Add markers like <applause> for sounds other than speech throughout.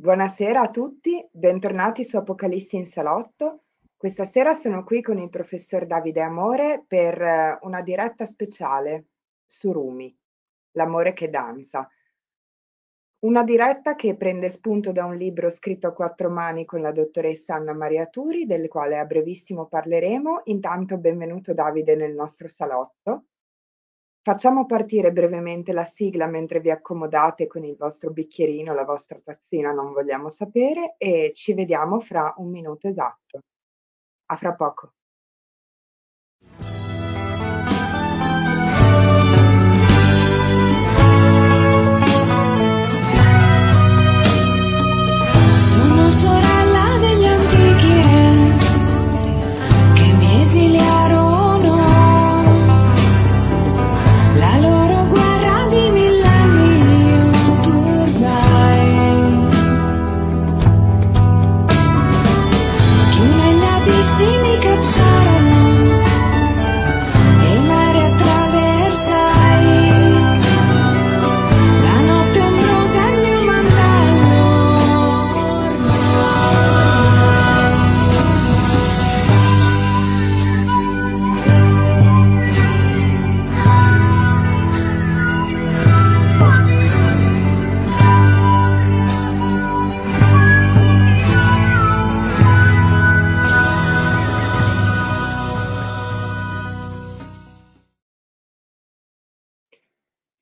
Buonasera a tutti, bentornati su Apocalissi in Salotto. Questa sera sono qui con il professor Davide Amore per eh, una diretta speciale su Rumi, l'amore che danza. Una diretta che prende spunto da un libro scritto a quattro mani con la dottoressa Anna Maria Turi, del quale a brevissimo parleremo. Intanto benvenuto Davide nel nostro salotto. Facciamo partire brevemente la sigla mentre vi accomodate con il vostro bicchierino, la vostra tazzina, non vogliamo sapere, e ci vediamo fra un minuto esatto. A fra poco.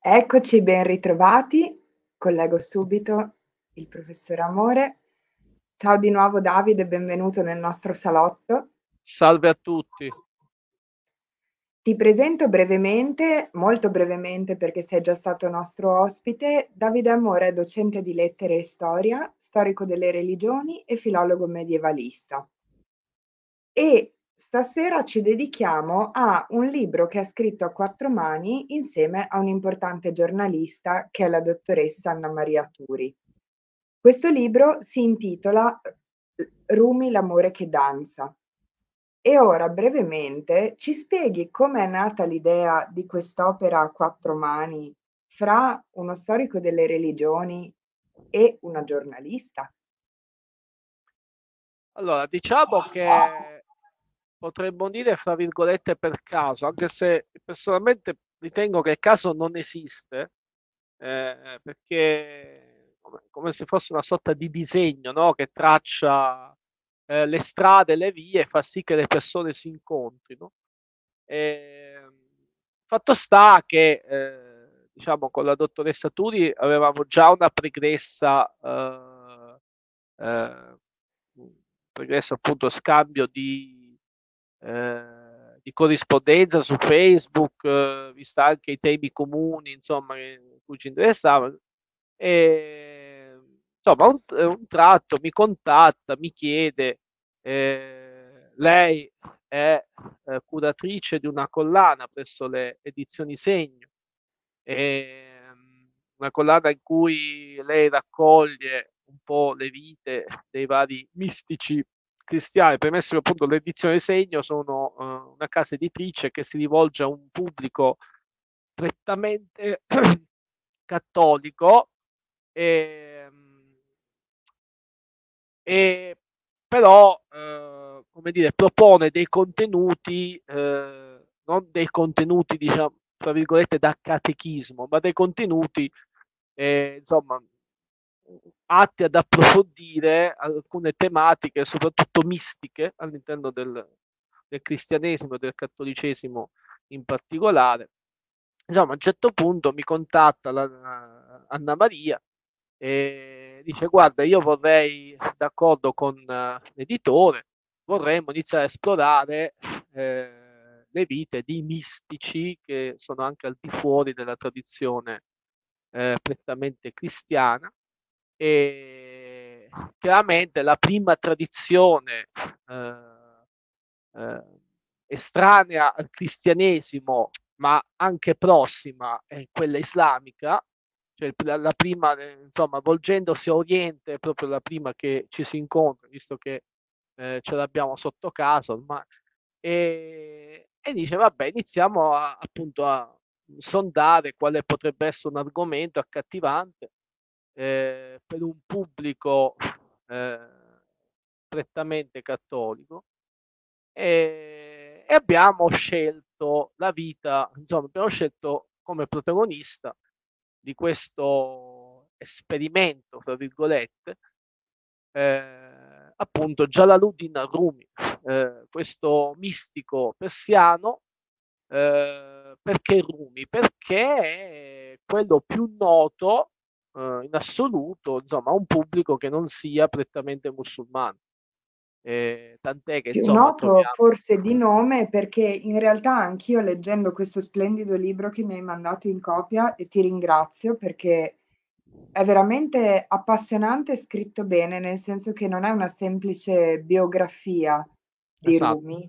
Eccoci, ben ritrovati. Collego subito il professor Amore. Ciao di nuovo Davide, benvenuto nel nostro salotto. Salve a tutti. Ti presento brevemente, molto brevemente perché sei già stato nostro ospite, Davide Amore è docente di lettere e storia, storico delle religioni e filologo medievalista. E Stasera ci dedichiamo a un libro che ha scritto a quattro mani insieme a un importante giornalista che è la dottoressa Anna Maria Turi. Questo libro si intitola Rumi l'amore che danza. E ora brevemente ci spieghi come è nata l'idea di quest'opera a quattro mani fra uno storico delle religioni e una giornalista? Allora, diciamo che potremmo dire fra virgolette per caso, anche se personalmente ritengo che il caso non esiste, eh, perché come, come, se fosse una sorta di disegno no? che traccia eh, le strade, le vie, fa sì che le persone si incontrino. E, fatto sta che eh, diciamo con la dottoressa Turi avevamo già una pregressa eh, eh, pregresso appunto scambio di eh, di corrispondenza su Facebook, eh, vista anche i temi comuni, insomma, in cui ci interessavano. E, insomma, un, un tratto mi contatta, mi chiede, eh, lei è eh, curatrice di una collana presso le edizioni Segno, e, una collana in cui lei raccoglie un po' le vite dei vari mistici cristiani, premesso che appunto l'edizione segno sono uh, una casa editrice che si rivolge a un pubblico prettamente <clears throat> cattolico e, e però uh, come dire propone dei contenuti uh, non dei contenuti diciamo tra virgolette da catechismo ma dei contenuti eh, insomma atti ad approfondire alcune tematiche, soprattutto mistiche, all'interno del, del cristianesimo e del cattolicesimo in particolare. Insomma, a un certo punto mi contatta la, Anna Maria e dice guarda io vorrei d'accordo con uh, l'editore vorremmo iniziare a esplorare eh, le vite di mistici che sono anche al di fuori della tradizione eh, prettamente cristiana e chiaramente la prima tradizione eh, eh, estranea al cristianesimo, ma anche prossima, è quella islamica, cioè la prima, insomma, volgendosi a Oriente è proprio la prima che ci si incontra, visto che eh, ce l'abbiamo sotto casa ormai. E, e dice, vabbè, iniziamo a, appunto a sondare quale potrebbe essere un argomento accattivante eh, per un pubblico eh, prettamente cattolico e, e, abbiamo scelto la vita, insomma, abbiamo scelto come protagonista di questo esperimento, tra virgolette, eh, appunto Jalaluddin Rumi, eh, questo mistico persiano. Eh, perché Rumi? Perché è quello più noto eh, in assoluto, insomma, a un pubblico che non sia prettamente musulmano. Eh, tant'è che insomma, noto troviamo... forse di nome perché in realtà anch'io leggendo questo splendido libro che mi hai mandato in copia e ti ringrazio perché è veramente appassionante e scritto bene, nel senso che non è una semplice biografia di esatto. Rumi,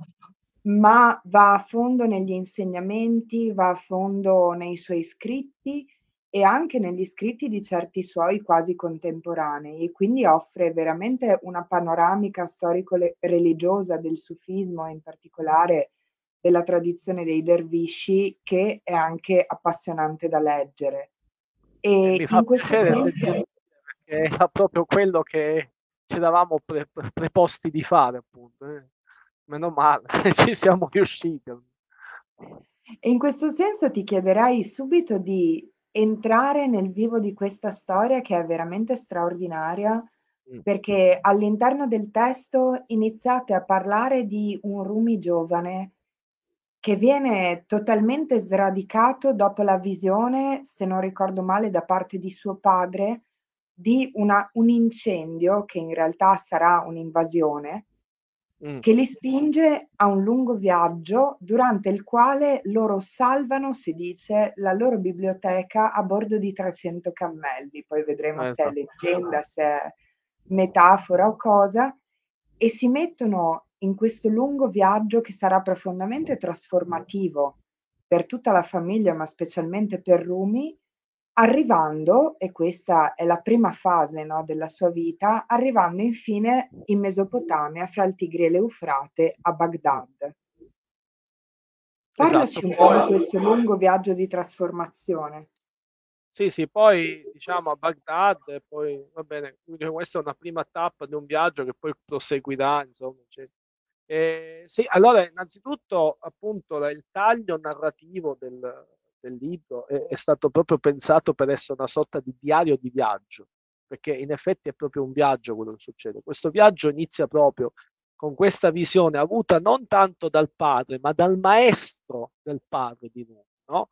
ma va a fondo negli insegnamenti, va a fondo nei suoi scritti e anche negli scritti di certi suoi quasi contemporanei e quindi offre veramente una panoramica storico-religiosa del sufismo e in particolare della tradizione dei dervisci che è anche appassionante da leggere. E Mi in questo senso... perché <laughs> era proprio quello che ci eravamo pre- preposti di fare appunto. Eh. Meno male, <laughs> ci siamo riusciti. E in questo senso ti chiederei subito di entrare nel vivo di questa storia che è veramente straordinaria, mm. perché all'interno del testo iniziate a parlare di un Rumi giovane che viene totalmente sradicato dopo la visione, se non ricordo male, da parte di suo padre, di una, un incendio che in realtà sarà un'invasione Mm. che li spinge a un lungo viaggio durante il quale loro salvano, si dice, la loro biblioteca a bordo di 300 cammelli. Poi vedremo eh, se è leggenda, se è metafora o cosa, e si mettono in questo lungo viaggio che sarà profondamente trasformativo per tutta la famiglia, ma specialmente per Rumi, arrivando, e questa è la prima fase no, della sua vita, arrivando infine in Mesopotamia fra il Tigri e l'Eufrate a Baghdad. Parlaci esatto, un po' di questo lungo viaggio di trasformazione. Sì, sì, poi diciamo a Baghdad, e poi va bene, questa è una prima tappa di un viaggio che poi proseguirà, insomma. Eh, sì, allora, innanzitutto, appunto, il taglio narrativo del, del libro è, è, stato proprio pensato per essere una sorta di diario di viaggio, perché in effetti è proprio un viaggio quello che succede. Questo viaggio inizia proprio con questa visione avuta non tanto dal padre, ma dal maestro del padre di Nuno. No?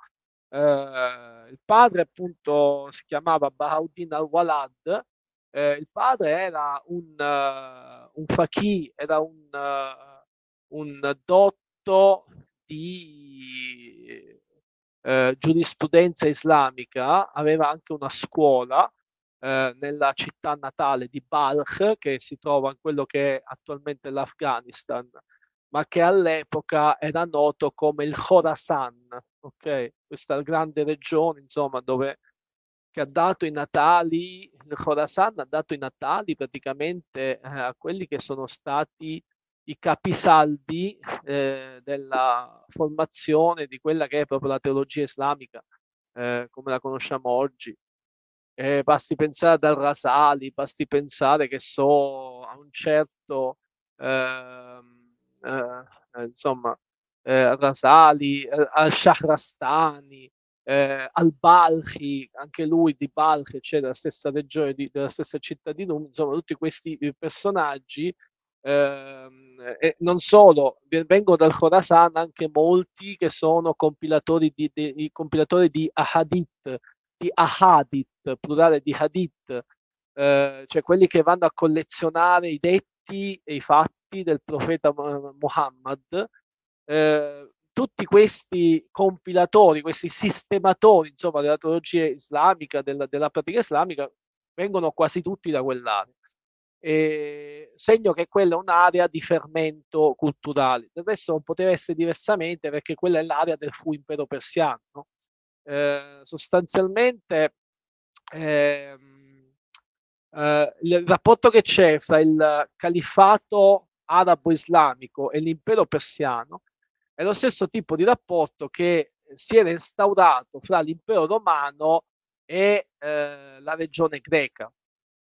Eh, il padre appunto si chiamava Bahauddin al-Walad, eh, il padre era un, uh, un fakì, era un, uh, un dotto di eh, giurisprudenza islamica, aveva anche una scuola eh, nella città natale di Balkh, che si trova in quello che è attualmente l'Afghanistan, ma che all'epoca era noto come il Khorasan, ok? Questa grande regione, insomma, dove che ha dato i natali, il Khorasan ha dato i natali praticamente eh, a quelli che sono stati i capisaldi eh, della formazione di quella che è proprio la teologia islamica eh, come la conosciamo oggi. Eh, basti pensare ad Al-Rasali, basti pensare che so a un certo ehm, eh, insomma Rasali, eh, eh, al-Balkhi, anche lui di Balkh, cioè della stessa regione, di, della stessa città di Num, insomma tutti questi personaggi e non solo, vengono dal Khorasan anche molti che sono compilatori di, di, compilatori di ahadith, di ahadith, plurale di hadith, eh, cioè quelli che vanno a collezionare i detti e i fatti del profeta Muhammad. Eh, tutti questi compilatori, questi sistematori insomma, della teologia islamica, della, della pratica islamica, vengono quasi tutti da quell'area eh, segno che quella è un'area di fermento culturale. Del resto non poteva essere diversamente perché quella è l'area del fu impero persiano. No? Eh, sostanzialmente eh, il rapporto che c'è fra il califfato arabo-islamico e l'impero persiano è lo stesso tipo di rapporto che si era instaurato fra l'impero romano e eh, la regione greca,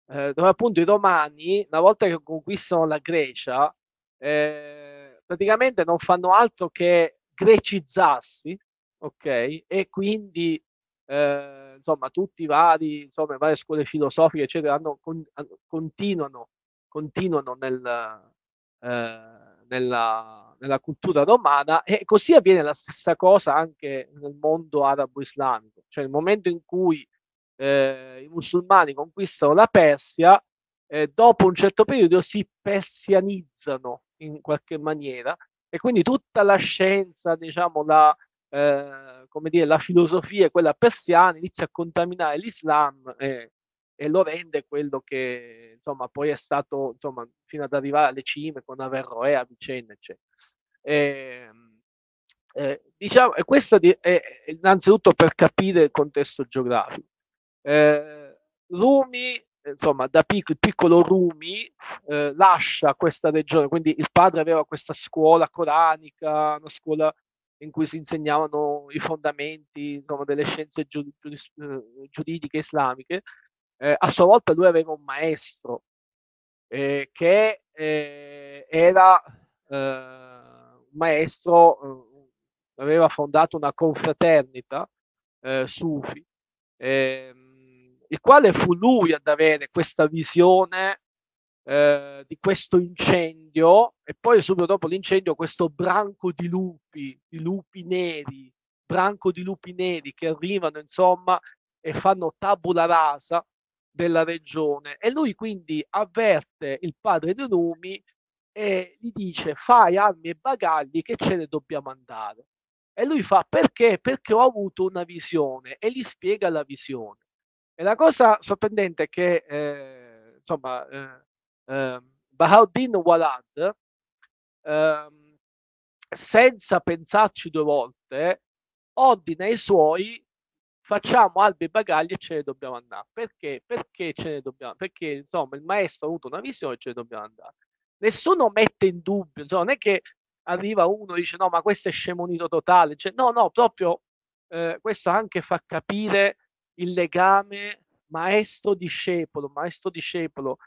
eh, dove appunto i romani, una volta che conquistano la Grecia, eh, praticamente non fanno altro che grecizzarsi, ok? E quindi eh, insomma tutti i vari, insomma, varie scuole filosofiche, eccetera, hanno, con, continuano, continuano nel, eh, nella, nella cultura romana e così avviene la stessa cosa anche nel mondo arabo-islamico, cioè nel momento in cui eh, i musulmani conquistano la Persia, eh, dopo un certo periodo si persianizzano in qualche maniera e quindi tutta la scienza, diciamo, la, eh, come dire, la filosofia, quella persiana, inizia a contaminare l'Islam e, e, lo rende quello che insomma poi è stato insomma, fino ad arrivare alle cime con Averroè, Avicenna, eccetera. E, eh, diciamo, questo è innanzitutto per capire il contesto geografico. Eh, Rumi, insomma, da pic- piccolo Rumi eh, lascia questa regione, quindi il padre aveva questa scuola coranica, una scuola in cui si insegnavano i fondamenti insomma, delle scienze giud- giud- giuridiche islamiche. Eh, a sua volta lui aveva un maestro eh, che eh, era eh, un maestro, eh, aveva fondato una confraternita sufi. Eh, il quale fu lui ad avere questa visione eh, di questo incendio e poi subito dopo l'incendio questo branco di lupi, di lupi neri, branco di lupi neri che arrivano insomma e fanno tabula rasa della regione. E lui quindi avverte il padre di Numi e gli dice fai armi e bagagli che ce ne dobbiamo andare e lui fa perché? Perché ho avuto una visione e gli spiega la visione la cosa sorprendente è che, eh, insomma, eh, eh, Bahauddin Walad, ehm, senza pensarci due volte, ordina ai suoi facciamo albi e bagagli e ce ne dobbiamo andare. Perché? Perché ce ne dobbiamo Perché insomma il maestro ha avuto una visione e ce ne dobbiamo andare. Nessuno mette in dubbio, insomma, non è che arriva uno e dice no, ma questo è scemonito totale. Cioè, no, no, proprio eh, questo anche fa capire il legame maestro-discepolo, maestro-discepolo.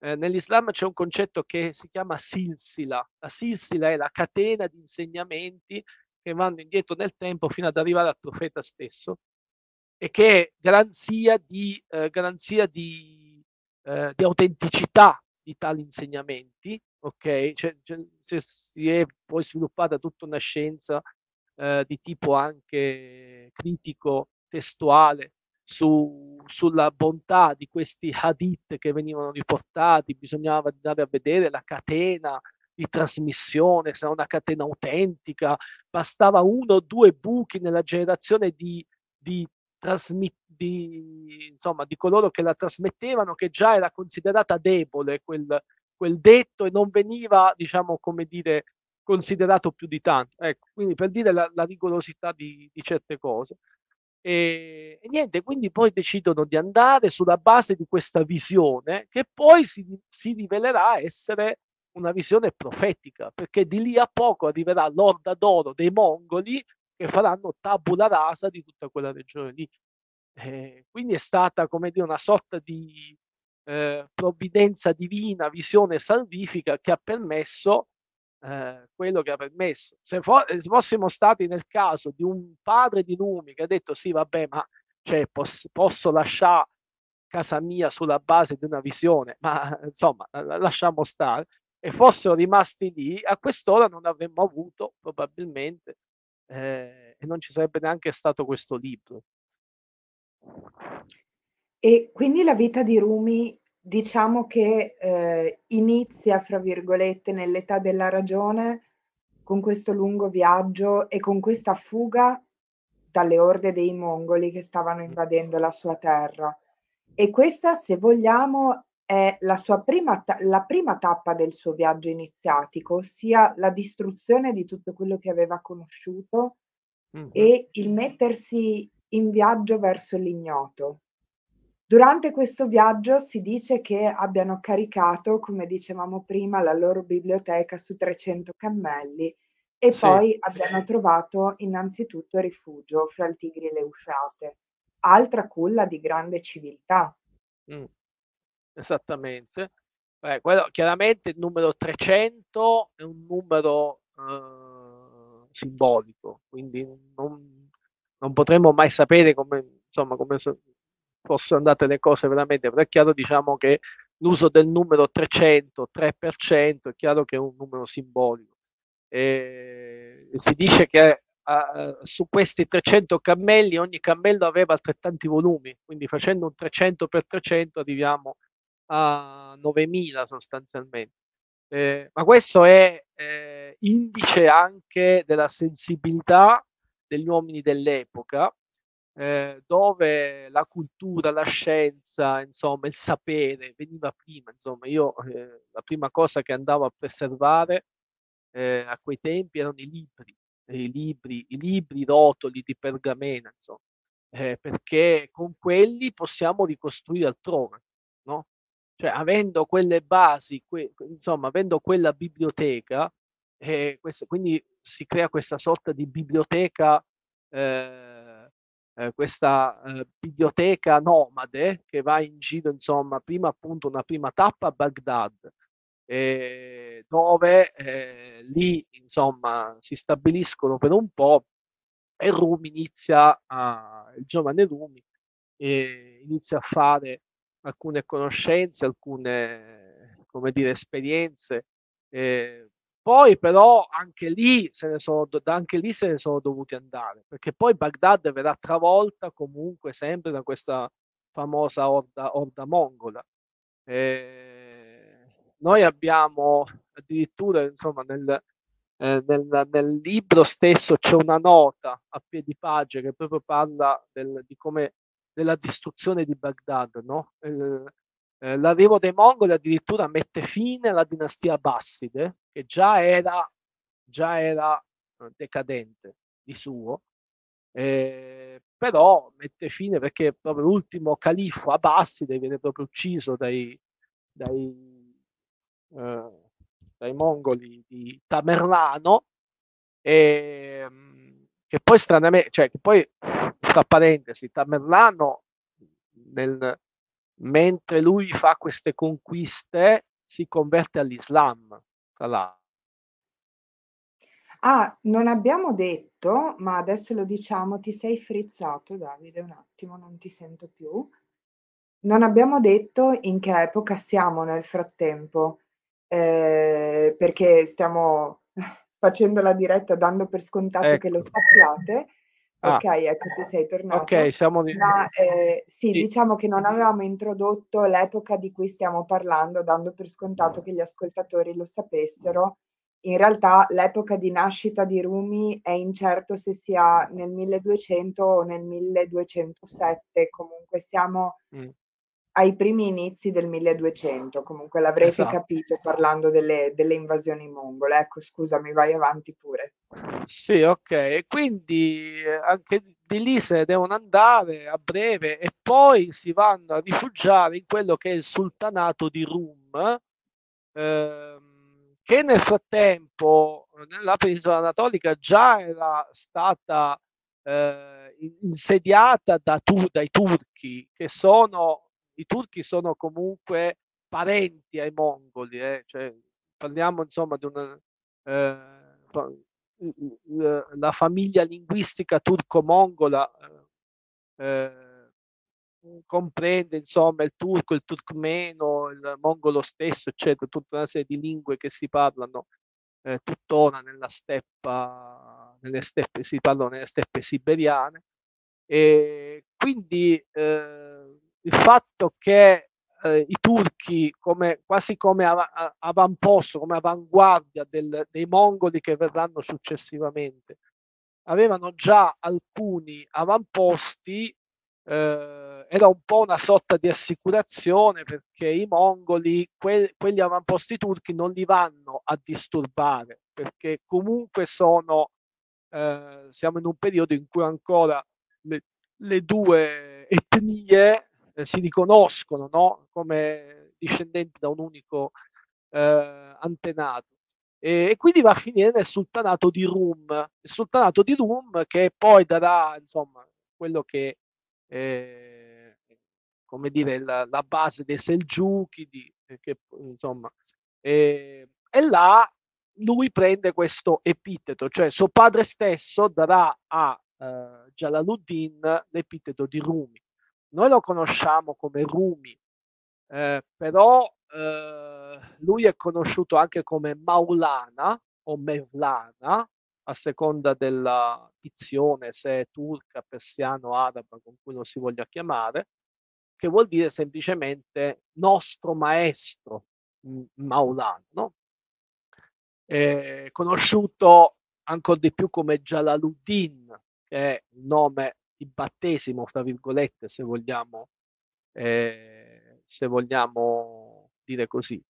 Eh, Nell'Islam c'è un concetto che si chiama silsila. La silsila è la catena di insegnamenti che vanno indietro nel tempo fino ad arrivare al profeta stesso e che è garanzia di, eh, garanzia di, eh, di autenticità di tali insegnamenti. Ok, cioè, cioè, si è poi sviluppata tutta una scienza eh, di tipo anche critico, testuale, su, sulla bontà di questi hadith che venivano riportati, bisognava andare a vedere la catena di trasmissione, se era una catena autentica, bastava uno o due buchi nella generazione di, di, trasmi- di, insomma, di coloro che la trasmettevano, che già era considerata debole quel, quel detto e non veniva, diciamo, come dire, considerato più di tanto. Ecco, quindi per dire la, la rigorosità di, di certe cose. E, e, niente, quindi poi decidono di andare sulla base di questa visione che poi si, si rivelerà essere una visione profetica, perché di lì a poco arriverà l'orda d'oro dei mongoli che faranno tabula rasa di tutta quella regione lì. Eh, quindi è stata come dire una sorta di eh, provvidenza divina, visione salvifica che ha permesso eh, quello che ha permesso. Se, fo- se, fossimo stati nel caso di un padre di Numi che ha detto sì, vabbè, ma cioè, poss- posso lasciare casa mia sulla base di una visione, ma <laughs> insomma, lasciamo stare, e fossero rimasti lì, a quest'ora non avremmo avuto probabilmente eh, e non ci sarebbe neanche stato questo libro. E quindi la vita di Rumi diciamo che eh, inizia, fra virgolette, nell'età della ragione con questo lungo viaggio e con questa fuga dalle orde dei mongoli che stavano invadendo la sua terra. E questa, se vogliamo, è la, sua prima, ta- la prima tappa del suo viaggio iniziatico, ossia la distruzione di tutto quello che aveva conosciuto mm-hmm. e il mettersi in viaggio verso l'ignoto. Durante questo viaggio si dice che abbiano caricato, come dicevamo prima, la loro biblioteca su 300 cammelli e sì. poi abbiano trovato innanzitutto rifugio fra il Tigri e l'Eufrate. altra culla di grande civiltà. Mm. Esattamente. Beh, quello, chiaramente il numero 300 è un numero eh, simbolico, quindi non, non, potremo mai sapere come, insomma, come so, fossero andate le cose veramente, però è chiaro diciamo che l'uso del numero 300, 3%, è chiaro che è un numero simbolico. E si dice che uh, su questi 300 cammelli ogni cammello aveva altrettanti volumi, quindi facendo un 300 per 300 arriviamo a 9000 sostanzialmente. Eh, ma questo è eh, indice anche della sensibilità degli uomini dell'epoca, eh, dove la cultura, la scienza, insomma, il sapere veniva prima. Insomma, io eh, la prima cosa che andavo a preservare eh, a quei tempi erano i libri, i libri, i libri rotoli di pergamena, insomma, eh, perché con quelli possiamo ricostruire altrove, no? Cioè, avendo quelle basi, que- insomma, avendo quella biblioteca, eh, questo, quindi si crea questa sorta di biblioteca, eh, eh, questa eh, biblioteca nomade che va in giro, insomma, prima appunto una prima tappa a Baghdad, eh, dove eh, lì, insomma, si stabiliscono per un po' e Rumi inizia a, il giovane Rumi inizia a fare alcune conoscenze, alcune, come dire, esperienze. Poi però anche lì, se ne sono, anche lì se ne sono dovuti andare, perché poi Baghdad verrà travolta comunque sempre da questa famosa orda, orda mongola. Eh, noi abbiamo addirittura, insomma, nel, eh, nel, nel, libro stesso c'è una nota a piedi pagina che proprio parla del, di come della distruzione di Baghdad. No? Eh, eh, l'arrivo dei mongoli addirittura mette fine alla dinastia Basside, che già era, già era eh, decadente di suo, eh, però mette fine perché proprio l'ultimo califfo Abbaside viene proprio ucciso dai, dai, eh, dai mongoli di Tamerlano e ehm, che poi stranamente, cioè che poi tra parentesi, Tamerlano, nel, mentre lui fa queste conquiste, si converte all'Islam, tra l'altro. Ah, non abbiamo detto, ma adesso lo diciamo, ti sei frizzato Davide, un attimo, non ti sento più. Non abbiamo detto in che epoca siamo nel frattempo, eh, perché stiamo <laughs> facendo la diretta dando per scontato ecco. che lo ecco. sappiate, Ah. Ok, ecco, ti sei tornato. Ok, siamo di... Ma, eh, sì, sì, diciamo che non avevamo introdotto l'epoca di cui stiamo parlando, dando per scontato che gli ascoltatori lo sapessero. In realtà l'epoca di nascita di Rumi è incerto se sia nel 1200 o nel 1207, comunque siamo mm ai primi inizi del 1200, comunque l'avrete esatto. capito parlando delle, delle, invasioni mongole. Ecco, scusami, vai avanti pure. Sì, ok. quindi eh, anche di lì se ne devono andare a breve e poi si vanno a rifugiare in quello che è il sultanato di Rum, ehm, che nel frattempo nella penisola anatolica già era stata eh, insediata da tu, dai turchi, che sono i turchi sono comunque parenti ai mongoli, eh? cioè, parliamo insomma di una... Eh, la famiglia linguistica turco-mongola eh, comprende insomma il turco, il turkmeno, il mongolo stesso, eccetera, tutta una serie di lingue che si parlano eh, tuttora nella steppa, nelle steppe, si parlano nelle steppe siberiane. E quindi eh, il fatto che eh, i turchi, come, quasi come av- avamposto, come avanguardia del, dei mongoli che verranno successivamente, avevano già alcuni avamposti, eh, era un po' una sorta di assicurazione perché i mongoli, que- quegli avamposti turchi non li vanno a disturbare perché comunque sono, eh, siamo in un periodo in cui ancora le, le due etnie eh, si riconoscono no? come discendenti da un unico eh, antenato. E, e, quindi va a finire nel sultanato di Rum, il sultanato di Rum che poi darà insomma quello che eh, come dire, la, la, base dei Selgiuchi, di, che, insomma, eh, e là lui prende questo epiteto, cioè suo padre stesso darà a eh, Jalaluddin l'epiteto di Rumi. Noi lo conosciamo come Rumi, eh, però eh, lui è conosciuto anche come Maulana o Mevlana, a seconda della dizione, se è turca, persiano, araba, con cui lo si voglia chiamare, che vuol dire semplicemente nostro maestro, Maulana, no? Conosciuto ancora di più come Jalaluddin, che è il nome di battesimo, fra virgolette, se vogliamo, eh, se vogliamo dire così.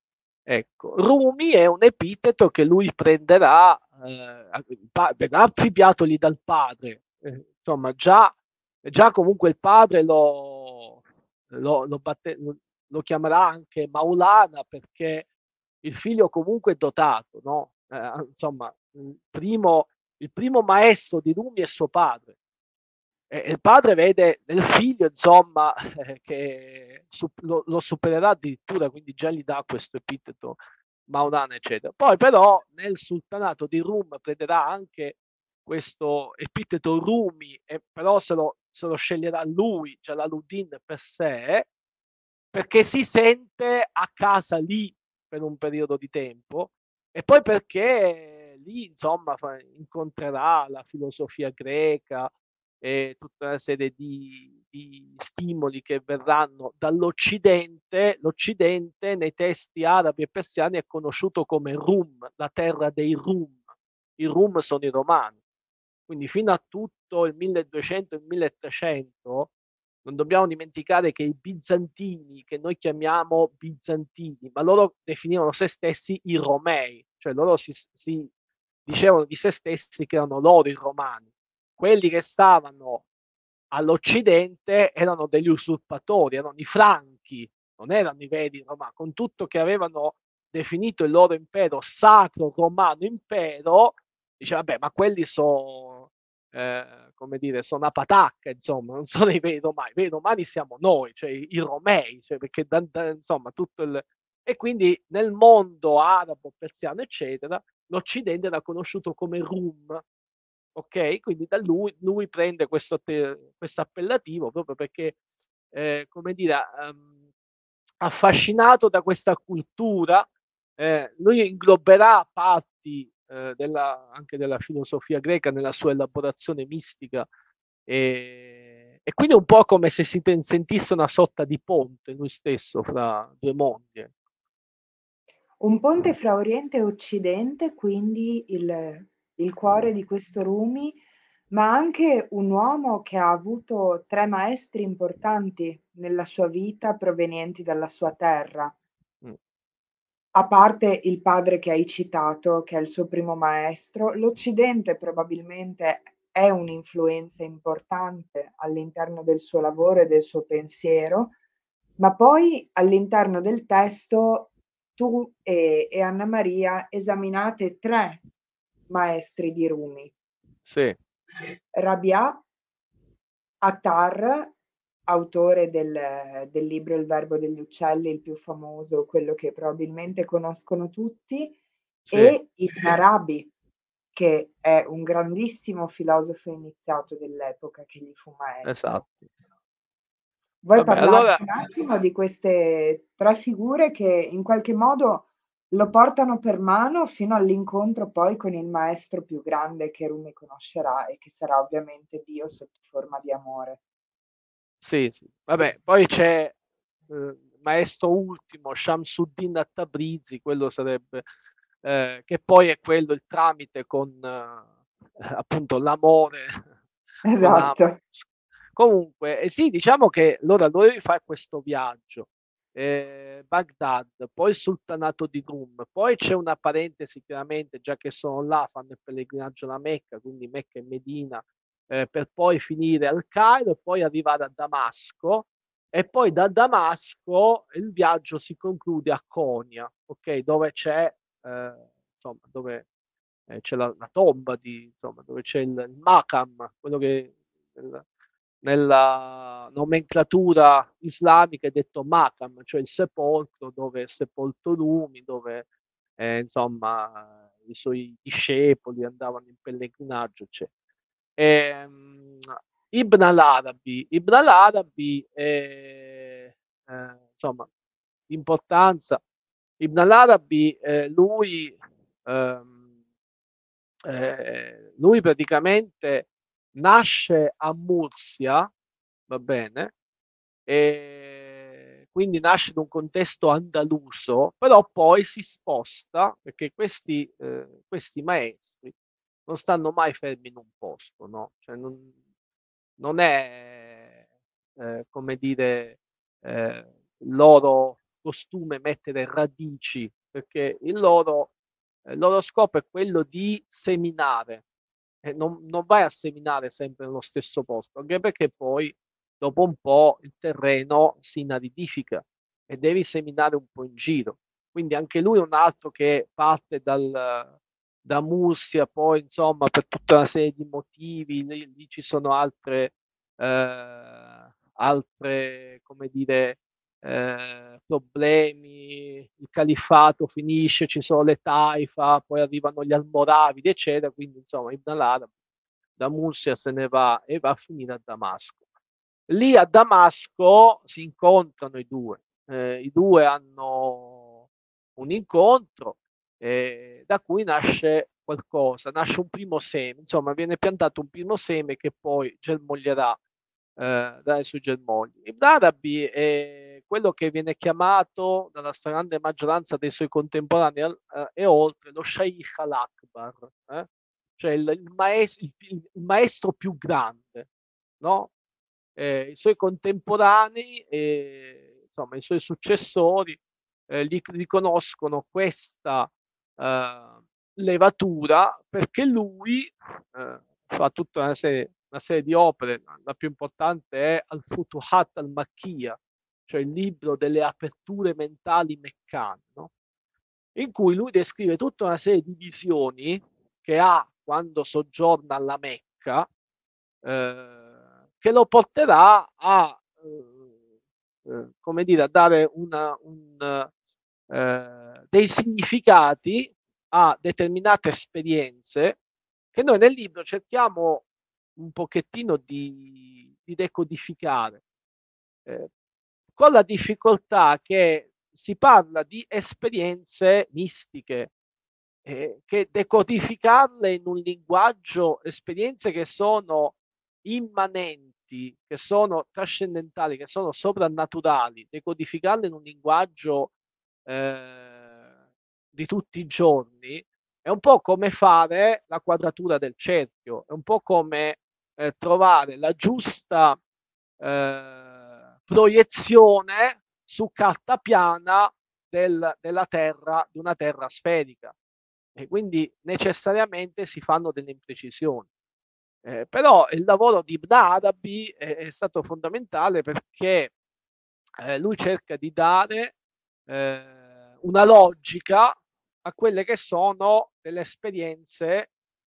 Ecco, Rumi è un epiteto che lui prenderà, eh, verrà affibbiatogli dal padre. Eh, insomma, già, già comunque il padre lo, lo, lo, batte, lo, chiamerà anche Maulana perché il figlio comunque è dotato, no? Eh, insomma, il primo, il primo maestro di Rumi è suo padre. E il padre vede nel figlio, insomma, <laughs> che lo, lo, supererà addirittura, quindi già gli dà questo epiteto Maulana, eccetera. Poi però nel sultanato di Rum prenderà anche questo epiteto Rumi, e però se lo, se lo sceglierà lui, Jalaluddin per sé, perché si sente a casa lì per un periodo di tempo e poi perché lì insomma incontrerà la filosofia greca e tutta una serie di, di stimoli che verranno dall'Occidente. L'Occidente nei testi arabi e persiani è conosciuto come Rum, la terra dei Rum. I Rum sono i romani. Quindi fino a tutto il 1200 e il 1300 non dobbiamo dimenticare che i bizantini, che noi chiamiamo bizantini, ma loro definivano se stessi i romei, cioè loro si, si dicevano di se stessi che erano loro i romani. Quelli che stavano all'Occidente erano degli usurpatori, erano i franchi, non erano i veri romani, con tutto che avevano definito il loro impero sacro romano impero, diceva, vabbè, ma quelli sono eh, come dire, sono a patacca, insomma, non sono i veri romani, i veri romani siamo noi, cioè i romei, cioè perché da, da, insomma tutto il... E quindi nel mondo arabo, persiano, eccetera, l'Occidente era conosciuto come Rum, ok? Quindi da lui, lui prende questo, appellativo proprio perché, eh, come dire, um, affascinato da questa cultura, eh, lui ingloberà parti eh, della, anche della filosofia greca nella sua elaborazione mistica e, e quindi un po' come se si ten- sentisse una sorta di ponte lui stesso fra due mondi. Ecco. Un ponte fra Oriente e Occidente, quindi il, il cuore di questo Rumi, ma anche un uomo che ha avuto tre maestri importanti nella sua vita provenienti dalla sua terra. A parte il padre che hai citato, che è il suo primo maestro, l'Occidente probabilmente è un'influenza importante all'interno del suo lavoro e del suo pensiero, ma poi all'interno del testo tu e, e Anna Maria esaminate tre maestri di Rumi. Sì. Rabia, Attar autore del, del, libro Il verbo degli uccelli, il più famoso, quello che probabilmente conoscono tutti, sì. e Ibn Arabi, che è un grandissimo filosofo iniziato dell'epoca che gli fu maestro. Esatto. Vuoi Vabbè, parlarci allora... un attimo di queste tre figure che in qualche modo lo portano per mano fino all'incontro poi con il maestro più grande che Rumi conoscerà e che sarà ovviamente Dio sotto forma di amore. Sì, sì. Vabbè, poi c'è eh, Maestro Ultimo, Shamsuddin Attabrizi, quello sarebbe, eh, che poi è quello il tramite con eh, appunto l'amore. Esatto. Comunque, eh, sì, diciamo che allora lui fa questo viaggio. Eh, Baghdad, poi il sultanato di Rum, poi c'è una parentesi chiaramente, già che sono là, fanno il pellegrinaggio alla Mecca, quindi Mecca e Medina, eh, per poi finire al Cairo poi arrivare a Damasco e poi da Damasco il viaggio si conclude a Konya, ok, dove c'è eh, insomma, dove eh, c'è la, la, tomba di insomma, dove c'è il, il Makam, quello che il, nella nomenclatura islamica è detto Makam, cioè il sepolcro dove è sepolto Rumi, dove eh, insomma i suoi discepoli andavano in pellegrinaggio, eccetera. E, ehm, Ibn al-Arabi, Ibn al-Arabi è, eh, insomma, importanza. Ibn al-Arabi, eh, lui, ehm, eh, lui praticamente nasce a Mursia, va bene, e quindi nasce in un contesto andaluso, però poi si sposta perché questi, eh, questi maestri non stanno mai fermi in un posto, no? Cioè non, non è, eh, come dire, eh, loro costume mettere radici, perché il loro, il loro scopo è quello di seminare, eh, non, non vai a seminare sempre nello stesso posto, anche perché poi dopo un po' il terreno si inaridifica e devi seminare un po' in giro. Quindi anche lui è un altro che parte dal, da Mursia, poi insomma per tutta una serie di motivi, lì, lì ci sono altre, eh, altre come dire, eh, problemi, il califfato finisce, ci sono le taifa, poi arrivano gli almoravidi, eccetera, quindi insomma Ibn al-Arab da Mursia se ne va e va a finire a Damasco. Lì a Damasco si incontrano i due, eh, i due hanno un incontro eh, da cui nasce qualcosa, nasce un primo seme, insomma viene piantato un primo seme che poi germoglierà eh, dai suoi germogli. Ibn Arabi è quello che viene chiamato dalla stragrande maggioranza dei suoi contemporanei eh, e oltre lo Shaykh al-Akbar, eh? cioè il, il, maestro, il, il, maestro, più grande, no? Eh, I suoi contemporanei, insomma, i suoi successori eh, gli riconoscono questa eh, levatura perché lui eh, fa tutta una serie una serie di opere, la più importante è Al-Futuhat al-Makkiyah, cioè il libro delle aperture mentali meccane, no? in cui lui descrive tutta una serie di visioni che ha quando soggiorna alla Mecca, eh, che lo porterà a, eh, eh come dire, a dare una, un, eh, dei significati a determinate esperienze che noi nel libro cerchiamo un pochettino di, di decodificare, eh, con la difficoltà che si parla di esperienze mistiche, eh, che decodificarle in un linguaggio, esperienze che sono immanenti, che sono trascendentali, che sono soprannaturali, decodificarle in un linguaggio eh, di tutti i giorni, è un po' come fare la quadratura del cerchio, è un po' come eh, trovare la giusta eh, proiezione su carta piana del, della Terra, di una Terra sferica. E quindi necessariamente si fanno delle imprecisioni. Eh, però il lavoro di Ibn Arabi è, è stato fondamentale perché eh, lui cerca di dare eh, una logica a quelle che sono delle esperienze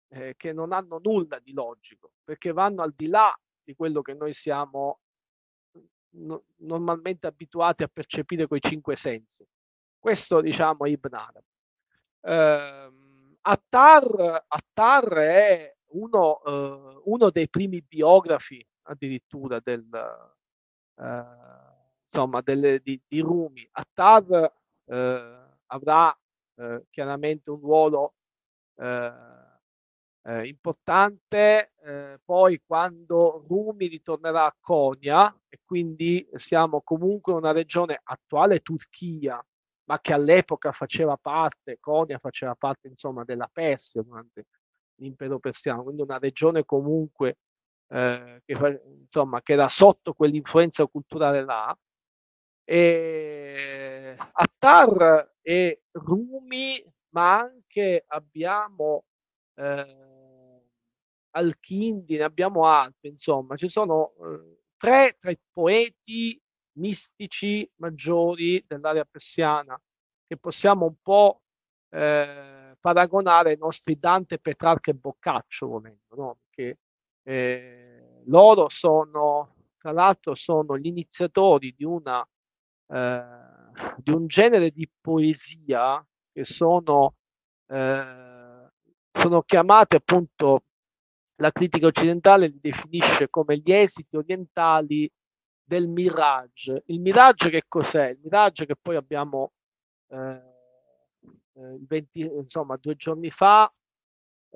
eh, che non hanno nulla di logico, perché vanno al di là di quello che noi siamo no, normalmente abituati a percepire con i cinque sensi. Questo diciamo è Ibn Arabi. Eh, Attar, Attar, è uno, eh, uno, dei primi biografi addirittura del, eh, insomma, delle, di, di, Rumi. Attar eh, avrà eh, chiaramente un ruolo eh, importante eh, poi quando Rumi ritornerà a Konya e quindi siamo comunque una regione attuale Turchia ma che all'epoca faceva parte, Konya faceva parte insomma della Persia durante l'impero persiano, quindi una regione comunque eh, che, insomma, che era sotto quell'influenza culturale là. E Attar e Rumi, ma anche abbiamo eh, Al-Kindi, ne abbiamo altri, insomma, ci sono eh, tre tra i poeti mistici maggiori dell'area persiana che possiamo un po' eh, paragonare ai nostri Dante, Petrarca e Boccaccio, volendo, no? Perché eh, loro sono, tra l'altro, sono gli iniziatori di, una, eh, di un genere di poesia che sono, eh, sono chiamate appunto, la critica occidentale li definisce come gli esiti orientali del Mirage. Il Mirage che cos'è? Il Mirage che poi abbiamo eh, 20, eh, insomma, due giorni fa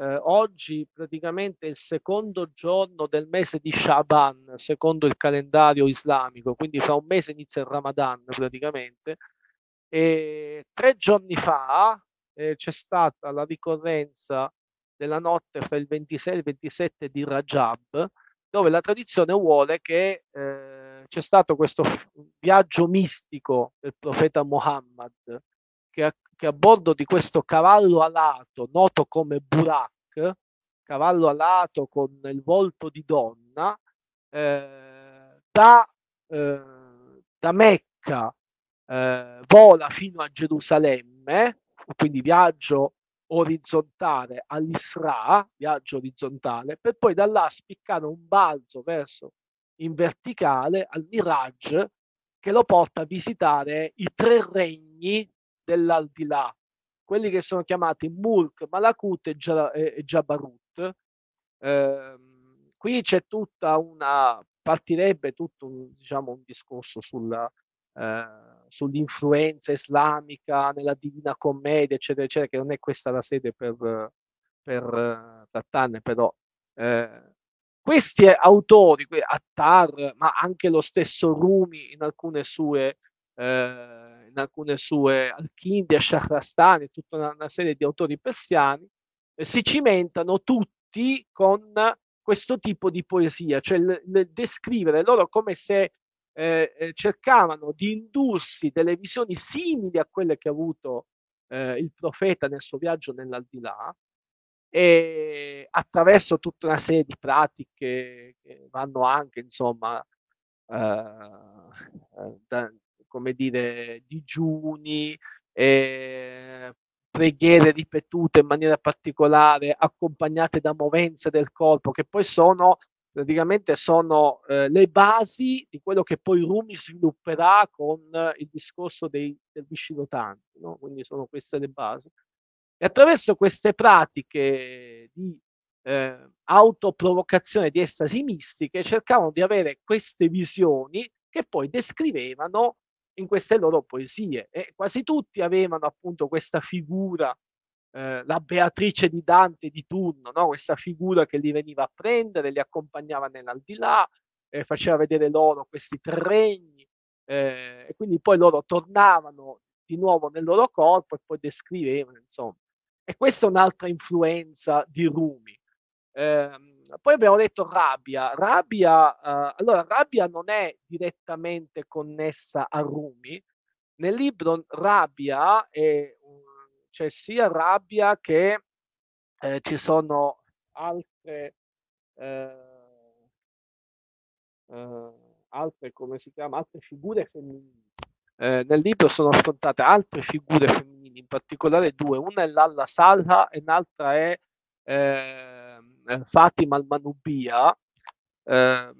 eh, oggi praticamente è il secondo giorno del mese di Shaban, secondo il calendario islamico, quindi fra un mese inizia il Ramadan praticamente. E tre giorni fa eh, c'è stata la ricorrenza della notte fra il 26 e il 27 di Rajab, dove la tradizione vuole che eh, c'è stato questo viaggio mistico del profeta Muhammad, che a, che a bordo di questo cavallo alato, noto come Burak, cavallo alato con il volto di donna, eh, da, eh, da, Mecca eh, vola fino a Gerusalemme, quindi viaggio orizzontale all'Isra, viaggio orizzontale, per poi da là spiccare un balzo verso in verticale al Mirage che lo porta a visitare i tre regni dell'aldilà, quelli che sono chiamati Mulk, Malakut e, Jabarut. Eh, qui c'è tutta una, partirebbe tutto un, diciamo, un discorso sulla, eh, sull'influenza islamica nella Divina Commedia, eccetera, eccetera, che non è questa la sede per, per trattarne, però eh, questi autori, Attar, ma anche lo stesso Rumi in alcune sue eh, in alcune sue Al-Kindi, Shahrastani, tutta una, una, serie di autori persiani, eh, si cimentano tutti con questo tipo di poesia, cioè il, il descrivere loro come se eh, eh, cercavano di indursi delle visioni simili a quelle che ha avuto eh, il profeta nel suo viaggio nell'aldilà, e attraverso tutta una serie di pratiche che vanno anche, insomma, eh, eh da, come dire, digiuni, eh, preghiere ripetute in maniera particolare, accompagnate da movenze del corpo, che poi sono praticamente sono eh, le basi di quello che poi Rumi svilupperà con eh, il discorso dei, del Viscirotanti, no? quindi sono queste le basi. E attraverso queste pratiche di eh, autoprovocazione di estasi mistiche cercavano di avere queste visioni che poi descrivevano in queste loro poesie e quasi tutti avevano appunto questa figura, eh, la Beatrice di Dante di turno, no? questa figura che li veniva a prendere, li accompagnava nell'aldilà, eh, faceva vedere loro questi tre regni eh, e quindi poi loro tornavano di nuovo nel loro corpo e poi descrivevano, insomma. E questa è un'altra influenza di Rumi. Eh, poi abbiamo detto rabbia. Rabbia, uh, allora, rabbia non è direttamente connessa a Rumi. Nel libro rabbia è, c'è sia rabbia che eh, ci sono altre, eh, eh, altre, chiama, altre figure femminili. Eh, nel libro sono affrontate altre figure femminili, in particolare due. Una è l'Alla Salha e l'altra è eh, eh, Fatima al-Manubia, eh,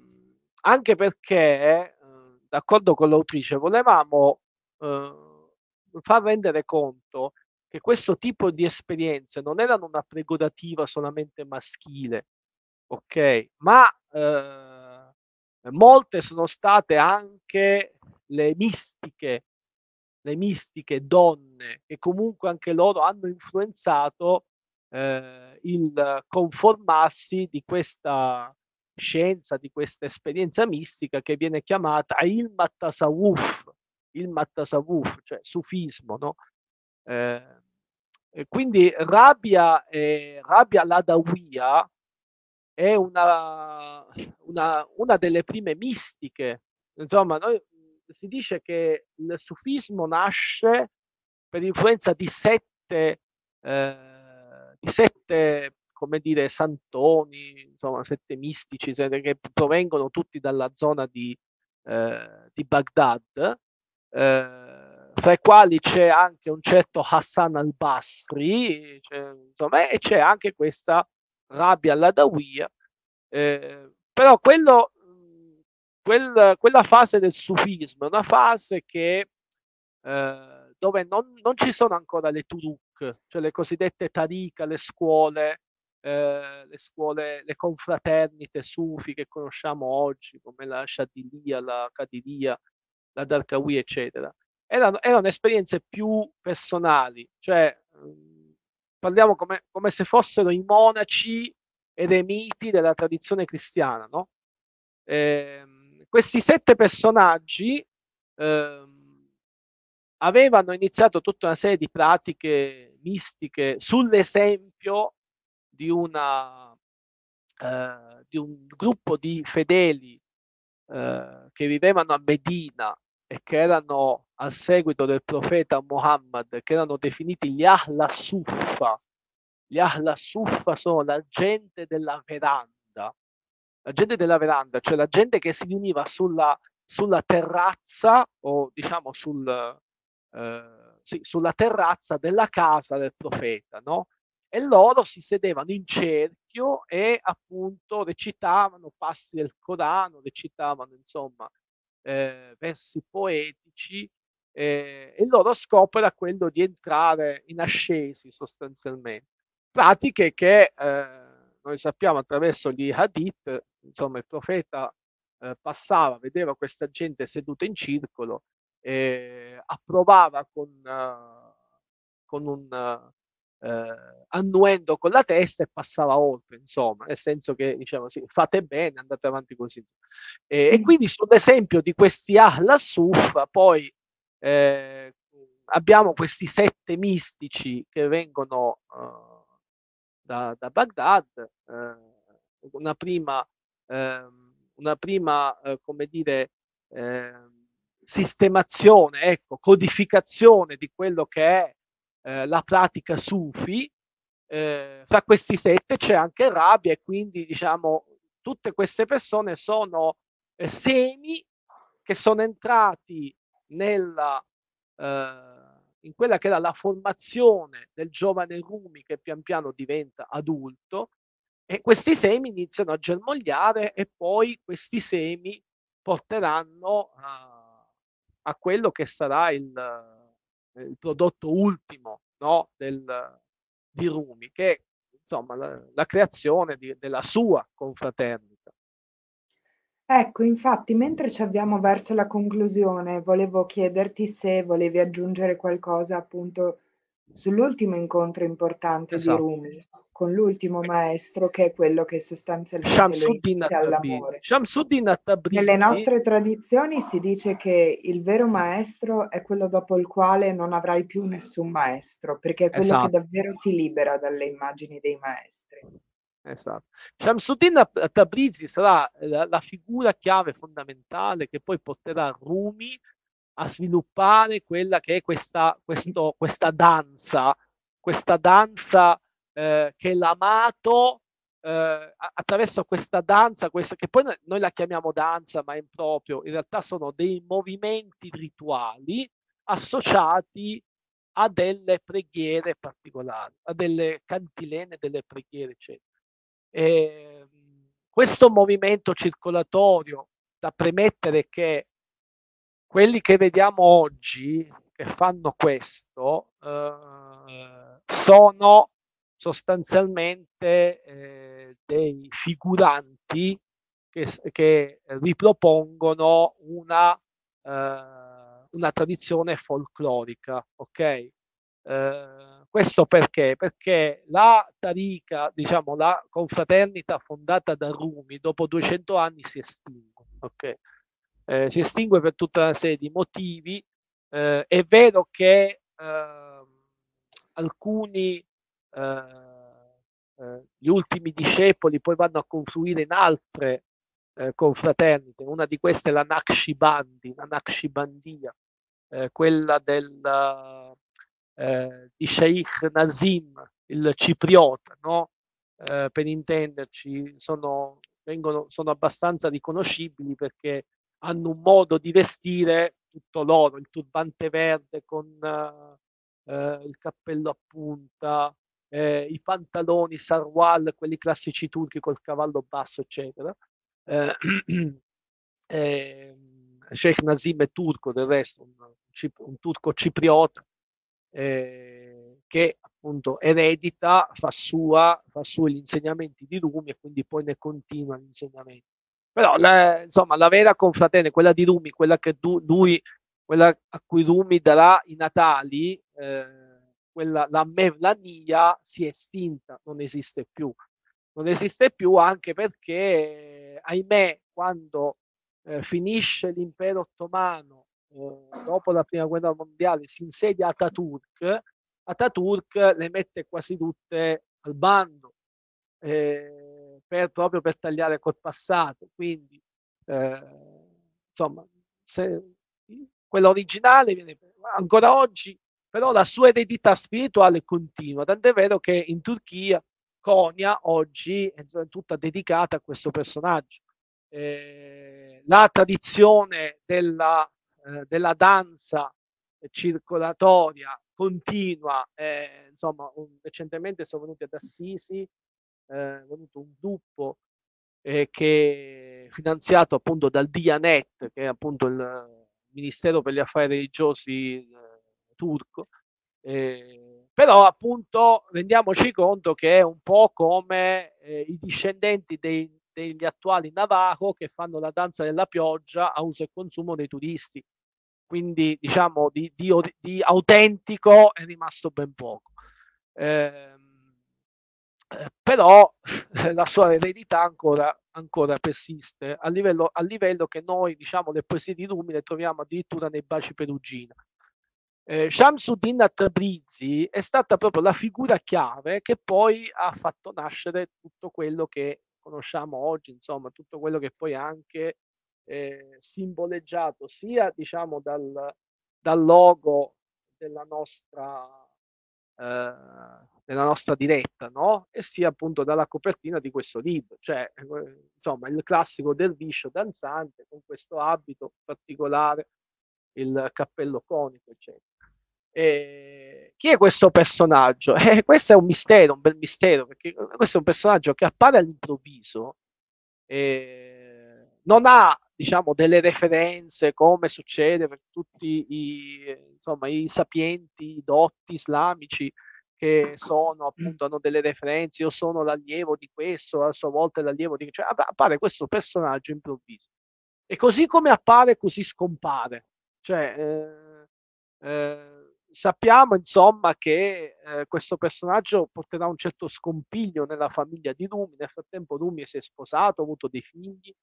anche perché, eh, d'accordo con l'autrice, volevamo far rendere conto che questo tipo di esperienze non erano una prerogativa solamente maschile, ok? Ma eh, molte sono state anche le mistiche, le mistiche donne che comunque anche loro hanno influenzato eh, il conformarsi di questa scienza, di questa esperienza mistica che viene chiamata il Mattasawuf, il Mattasawuf, cioè sufismo, no? Eh, quindi Rabia, eh, Rabia Ladawiya è una, una, una, delle prime mistiche. Insomma, noi, si dice che il sufismo nasce per influenza di sette eh, i sette, come dire, santoni, insomma, sette mistici che provengono tutti dalla zona di, eh, di Baghdad, eh, fra i quali c'è anche un certo Hassan al-Basri, cioè, insomma, e c'è anche questa Rabia al-Adawiya, eh, però quello, quel, quella fase del sufismo è una fase che, eh, dove non, non, ci sono ancora le turuk, cioè le cosiddette tarika, le scuole, eh, le scuole, le confraternite sufi che conosciamo oggi, come la Shadilia, la Kadiria, la Darkawi, eccetera. Erano, erano esperienze più personali, cioè parliamo come, come se fossero i monaci eremiti della tradizione cristiana, no? Eh, questi sette personaggi eh, avevano iniziato tutta una serie di pratiche mistiche sull'esempio di, una, eh, di un gruppo di fedeli eh, che vivevano a Medina e che erano al seguito del profeta Muhammad, che erano definiti gli Ahla Suffa. Gli Ahla Suffa sono la gente della veranda, la gente della veranda, cioè la gente che si riuniva sulla, sulla terrazza o diciamo sul, eh, sì, sulla terrazza della casa del profeta, no? E loro si sedevano in cerchio e appunto recitavano passi del Corano, recitavano insomma eh, versi poetici eh, e il loro scopo era quello di entrare in ascesi sostanzialmente. Pratiche che eh, noi sappiamo attraverso gli hadith, insomma il profeta eh, passava, vedeva questa gente seduta in circolo, e approvava con, con un uh, annuendo con la testa e passava oltre, insomma, nel senso che diciamo sì, fate bene, andate avanti così. E, e quindi sull'esempio di questi Ahla Suf, poi eh, abbiamo questi sette mistici che vengono uh, da, da, Baghdad, uh, una prima, uh, una prima come dire, ehm, sistemazione, ecco, codificazione di quello che è eh, la pratica sufi. Eh, fra questi sette c'è anche Rabbia e quindi diciamo tutte queste persone sono eh, semi che sono entrati nella, eh, in quella che era la formazione del giovane Rumi che pian piano diventa adulto e questi semi iniziano a germogliare e poi questi semi porteranno a, a quello che sarà il, il prodotto ultimo no, del, di Rumi, che è insomma la, la creazione di, della sua confraternita. Ecco, infatti, mentre ci avviamo verso la conclusione, volevo chiederti se volevi aggiungere qualcosa appunto sull'ultimo incontro importante esatto. di Rumi, con l'ultimo maestro che è quello che sostanzialmente Shamsuddin all'amore. Shamsuddin At-Tabrizi. Nelle nostre tradizioni si dice che il vero maestro è quello dopo il quale non avrai più nessun maestro, perché è quello esatto. che davvero ti libera dalle immagini dei maestri. Esatto. Shamsuddin Tabrizi sarà la, la, figura chiave fondamentale che poi porterà Rumi a sviluppare quella che è questa, questo, questa danza, questa danza eh, che l'amato eh, attraverso questa danza, questo, che poi noi la chiamiamo danza, ma è improprio, in realtà sono dei movimenti rituali associati a delle preghiere particolari, a delle cantilene, delle preghiere, eccetera. E, questo movimento circolatorio da premettere che quelli che vediamo oggi che fanno questo eh, sono sostanzialmente eh, dei figuranti che, che ripropongono una, eh, una, tradizione folclorica, ok? Eh, questo perché? Perché la Tarica, diciamo la confraternita fondata da Rumi, dopo 200 anni si estingue, ok? Eh, si estingue per tutta una serie di motivi. Eh, è vero che ehm, alcuni gli ultimi discepoli poi vanno a confluire in altre eh, confraternite, una di queste è la Naqshbandi, la Naqshbandia, quella del, di Sheikh Nazim, il cipriota, no? per intenderci, sono, vengono, sono abbastanza riconoscibili perché hanno un modo di vestire tutto loro, il turbante verde con uh, il cappello a punta, eh, i pantaloni sarwal, quelli classici turchi col cavallo basso, eccetera. eh, <clears throat> eh, Sheikh Nazim è turco del resto, un, un turco cipriota eh, che appunto eredita, fa sua, fa sui gli insegnamenti di Rumi e quindi poi ne continua l'insegnamento. Però la, insomma la vera confraternita, quella di Rumi, quella che lui, quella a cui Rumi darà i Natali, eh, quella, la Mevlania si è estinta, non esiste più. Non esiste più anche perché, ahimè, quando eh, finisce l'impero ottomano, eh, dopo la prima guerra mondiale, si insedia Ataturk, Ataturk le mette quasi tutte al bando, eh, per, proprio per tagliare col passato. Quindi, eh, insomma, se, quella originale viene ancora oggi però la sua eredità spirituale continua, tant'è vero che in Turchia Konya oggi è tutta dedicata a questo personaggio. Eh, la tradizione della, eh, della danza circolatoria continua, eh, insomma, un, recentemente sono venuti ad Assisi, eh, è venuto un gruppo eh, che è finanziato appunto dal Dianet, che è appunto il Ministero per gli Affari Religiosi turco. Eh, però appunto rendiamoci conto che è un po' come eh, i discendenti dei, degli attuali Navajo che fanno la danza della pioggia a uso e consumo dei turisti. Quindi diciamo di, di, di autentico è rimasto ben poco. Eh, però <laughs> la sua eredità ancora, ancora persiste a livello, a livello, che noi diciamo le poesie di Rumi le troviamo addirittura nei baci perugina eh, Shamsuddin Tabrizi è stata proprio la figura chiave che poi ha fatto nascere tutto quello che conosciamo oggi, insomma, tutto quello che poi ha anche eh, simboleggiato sia diciamo dal, dal logo della nostra, eh, della nostra diretta, no? E sia appunto dalla copertina di questo libro, cioè eh, insomma il classico derviscio danzante con questo abito particolare, il cappello conico, eccetera. Eh, chi è questo personaggio? Eh, questo è un mistero, un bel mistero, perché questo è un personaggio che appare all'improvviso, eh, non ha diciamo delle referenze come succede per tutti i, insomma, i sapienti, i dotti islamici che sono appunto hanno delle referenze, io sono l'allievo di questo, a sua volta l'allievo di cioè appare questo personaggio improvviso. E così come appare, così scompare. Cioè, eh, eh, sappiamo insomma che eh, questo personaggio porterà un certo scompiglio nella famiglia di Rumi. Nel frattempo Rumi si è sposato, ha avuto dei figli.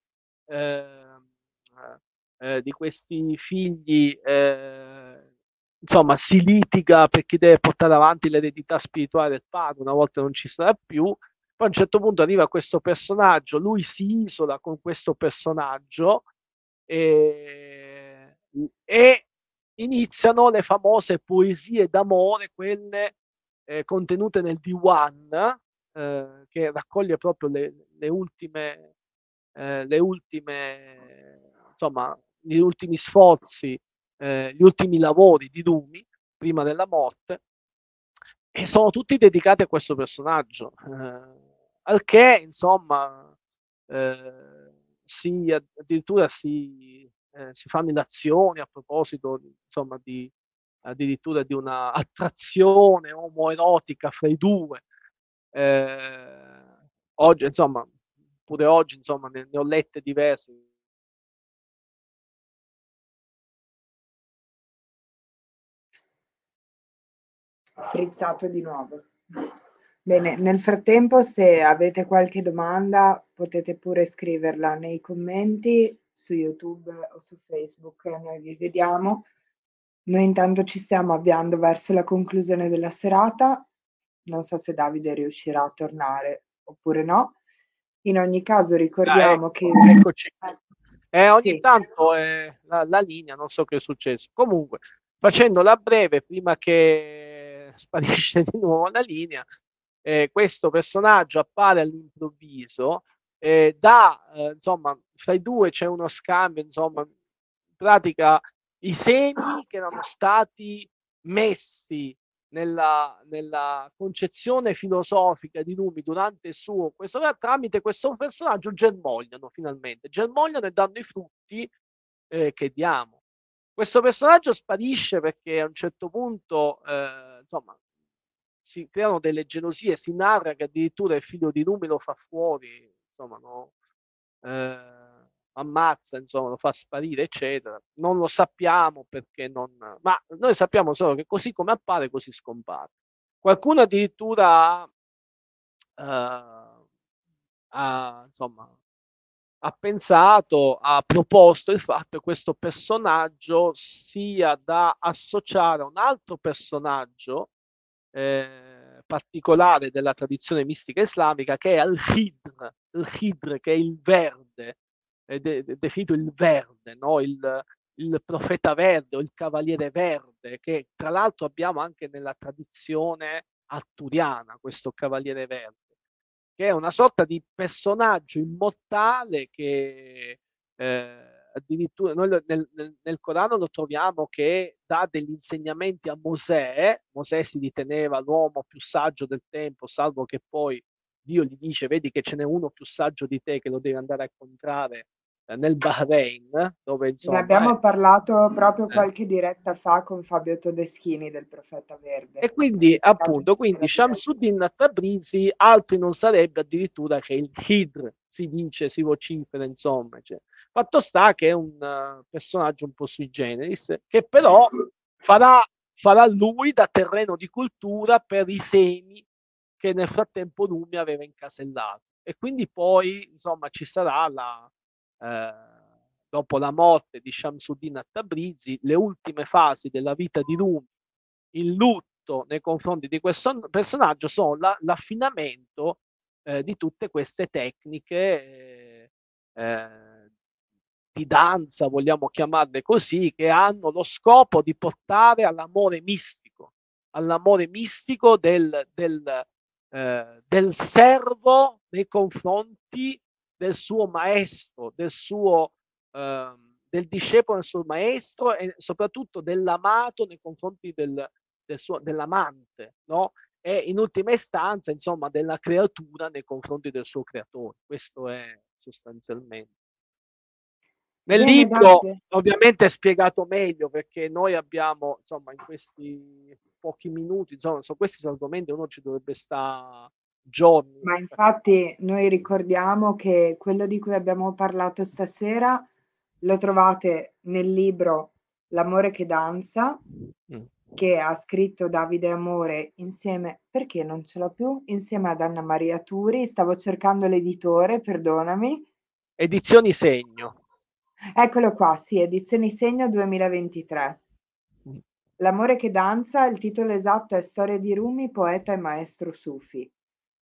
Ehm, eh, eh, di questi figli eh, insomma si litiga per chi deve portare avanti l'eredità spirituale del padre una volta non ci sarà più poi a un certo punto arriva questo personaggio lui si isola con questo personaggio e, e iniziano le famose poesie d'amore, quelle eh, contenute nel Diwan, eh, che raccoglie proprio le, le ultime, eh, le ultime, insomma, gli ultimi sforzi, eh, gli ultimi lavori di Rumi prima della morte, e sono tutti dedicati a questo personaggio. Eh, al che, insomma, eh, si, addirittura si eh, si fanno illazioni a proposito insomma, di, addirittura di una <laughs> attrazione omoerotica fra i due. Eh, oggi, insomma, pure oggi, insomma, ne, ne ho lette diverse. Frizzato di nuovo. Bene, nel frattempo se avete qualche domanda potete pure scriverla nei commenti su YouTube o su Facebook, noi vi vediamo. Noi intanto ci stiamo avviando verso la conclusione della serata. Non so se Davide riuscirà a tornare oppure no. In ogni caso ricordiamo ah, ecco, che... Eccoci. Eh, ogni sì. tanto è la, la, linea, non so che è successo. Comunque, facendola breve, prima che sparisce di nuovo la linea, eh, questo personaggio appare all'improvviso eh, da, eh, insomma, fra i due c'è uno scambio, insomma, in pratica i semi che erano stati messi nella, nella, concezione filosofica di Rumi durante il suo questo tramite questo personaggio germogliano finalmente, germogliano e danno i frutti eh, che diamo. Questo personaggio sparisce perché a un certo punto, eh, insomma, si creano delle gelosie, si narra che addirittura il figlio di Rumi lo fa fuori, insomma, no? eh, ammazza, insomma, lo fa sparire, eccetera. Non lo sappiamo perché non... Ma noi sappiamo solo che così come appare, così scompare. Qualcuno addirittura uh, ha, insomma, ha pensato, ha proposto il fatto che questo personaggio sia da associare a un altro personaggio eh, particolare della tradizione mistica islamica che è al-Hidr, il-Hidr che è il verde, è de- definito il verde, no? il, il profeta verde o il cavaliere verde, che tra l'altro abbiamo anche nella tradizione arturiana, questo cavaliere verde, che è una sorta di personaggio immortale che eh, addirittura noi nel, nel, nel, Corano lo troviamo che dà degli insegnamenti a Mosè, Mosè si riteneva l'uomo più saggio del tempo, salvo che poi Dio gli dice, vedi che ce n'è uno più saggio di te che lo devi andare a incontrare eh, nel Bahrain, dove insomma... Ne abbiamo è... parlato proprio eh. qualche diretta fa con Fabio Todeschini del Profeta Verde. E quindi, appunto, quindi Shamsuddin Tabrizi altri non sarebbe addirittura che il Hidr, si dice, si vocifera, insomma. Cioè. Fatto sta che è un uh, personaggio un po' sui generis, che però farà, farà lui da terreno di cultura per i semi che nel frattempo Lumi aveva incasellato. E quindi poi, insomma, ci sarà la eh, dopo la morte di Shamsuddin At-Tabrizi, le ultime fasi della vita di Rumi, il lutto nei confronti di questo personaggio sono la, l'affinamento eh, di tutte queste tecniche eh, eh, di danza, vogliamo chiamarle così, che hanno lo scopo di portare all'amore mistico, all'amore mistico del, del, eh, del servo nei confronti del suo maestro, del suo eh, del discepolo del suo maestro e soprattutto dell'amato nei confronti del, del suo, dell'amante, no? E in ultima istanza, insomma, della creatura nei confronti del suo creatore. Questo è sostanzialmente. Nel Bene, libro grazie. ovviamente è spiegato meglio perché noi abbiamo, insomma, in questi pochi minuti, insomma, su questi argomenti uno ci dovrebbe stare giorni. Ma infatti noi ricordiamo che quello di cui abbiamo parlato stasera lo trovate nel libro L'amore che danza, mm. che ha scritto Davide Amore insieme, perché non ce l'ho più? Insieme ad Anna Maria Turi, stavo cercando l'editore, perdonami. Edizioni Segno. Eccolo qua, sì, Edizioni Segno 2023. Mm. L'amore che danza, il titolo esatto è Storia di Rumi, poeta e maestro Sufi.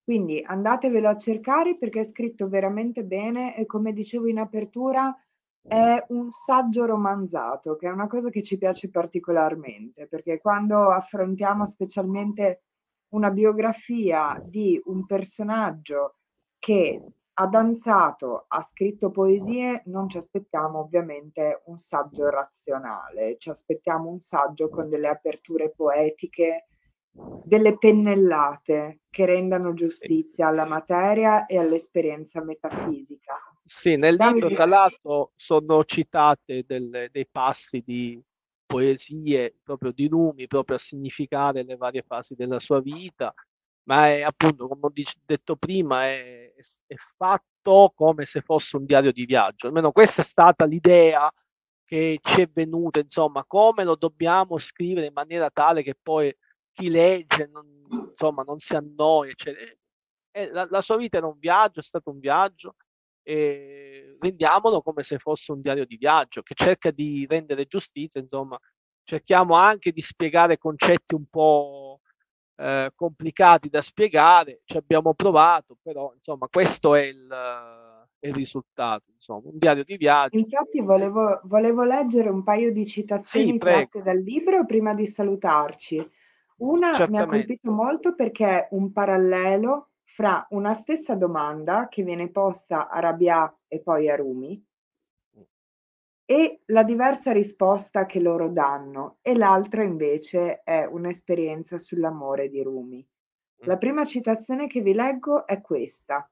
Quindi andatevelo a cercare perché è scritto veramente bene e come dicevo in apertura è un saggio romanzato, che è una cosa che ci piace particolarmente, perché quando affrontiamo specialmente una biografia di un personaggio che ha danzato, ha scritto poesie, non ci aspettiamo ovviamente un saggio razionale, ci aspettiamo un saggio con delle aperture poetiche delle pennellate che rendano giustizia alla materia e all'esperienza metafisica. Sì, nel libro tra l'altro sono citate delle, dei passi di poesie proprio di Rumi, proprio a significare le varie fasi della sua vita, ma è appunto, come ho detto prima, è, è fatto come se fosse un diario di viaggio, almeno questa è stata l'idea che ci è venuta, insomma, come lo dobbiamo scrivere in maniera tale che poi chi legge non, insomma, non si annoia. Cioè, la, la, sua vita era un viaggio, è stato un viaggio, e rendiamolo come se fosse un diario di viaggio che cerca di rendere giustizia, insomma, cerchiamo anche di spiegare concetti un po' eh, complicati da spiegare, ci abbiamo provato, però insomma questo è il, il risultato, insomma, un diario di viaggio. Infatti volevo, volevo leggere un paio di citazioni sì, tratte dal libro prima di salutarci. Una mi ha colpito molto perché è un parallelo fra una stessa domanda che viene posta a Rabia e poi a Rumi, e la diversa risposta che loro danno e l'altra invece è un'esperienza sull'amore di Rumi. La mm. prima citazione che vi leggo è questa.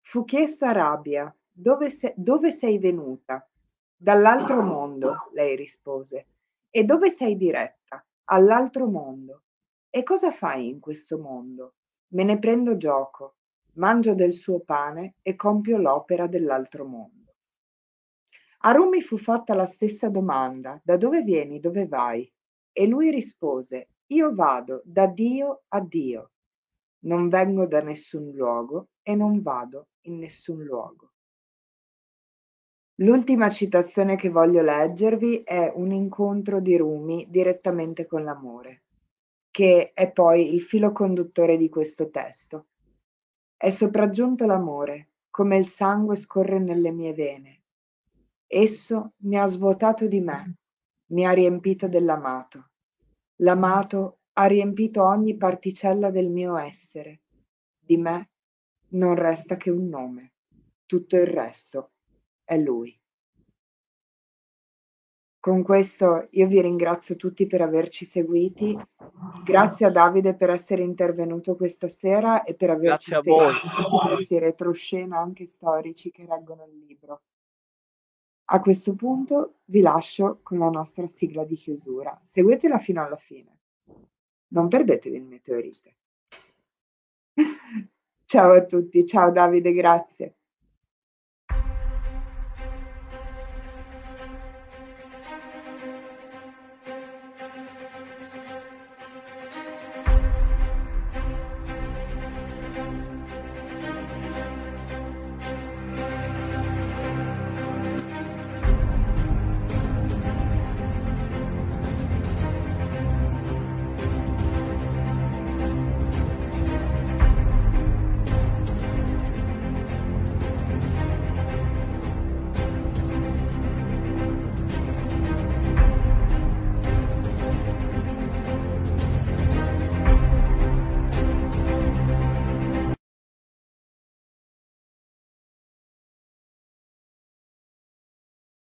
Fu chiesto a Rabia, dove, se- dove sei venuta? Dall'altro mondo, lei rispose. E dove sei diretta? All'altro mondo. E cosa fai in questo mondo? Me ne prendo gioco, mangio del suo pane e compio l'opera dell'altro mondo. A Rumi fu fatta la stessa domanda: da dove vieni, dove vai? E lui rispose: Io vado da Dio a Dio. Non vengo da nessun luogo e non vado in nessun luogo. L'ultima citazione che voglio leggervi è un incontro di Rumi direttamente con l'amore, che è poi il filo conduttore di questo testo. È sopraggiunto l'amore, come il sangue scorre nelle mie vene Esso mi ha svuotato di me, mi ha riempito dell'amato. L'amato ha riempito ogni particella del mio essere. Di me non resta che un nome. Tutto il resto è lui. Con questo io vi ringrazio tutti per averci seguiti. Grazie a Davide per essere intervenuto questa sera e per averci spiegato tutti questi retroscena anche storici che reggono il libro. A questo punto vi lascio con la nostra sigla di chiusura. Seguitela fino alla fine. Non perdetevi il meteorite. <laughs> ciao a tutti, ciao Davide, grazie.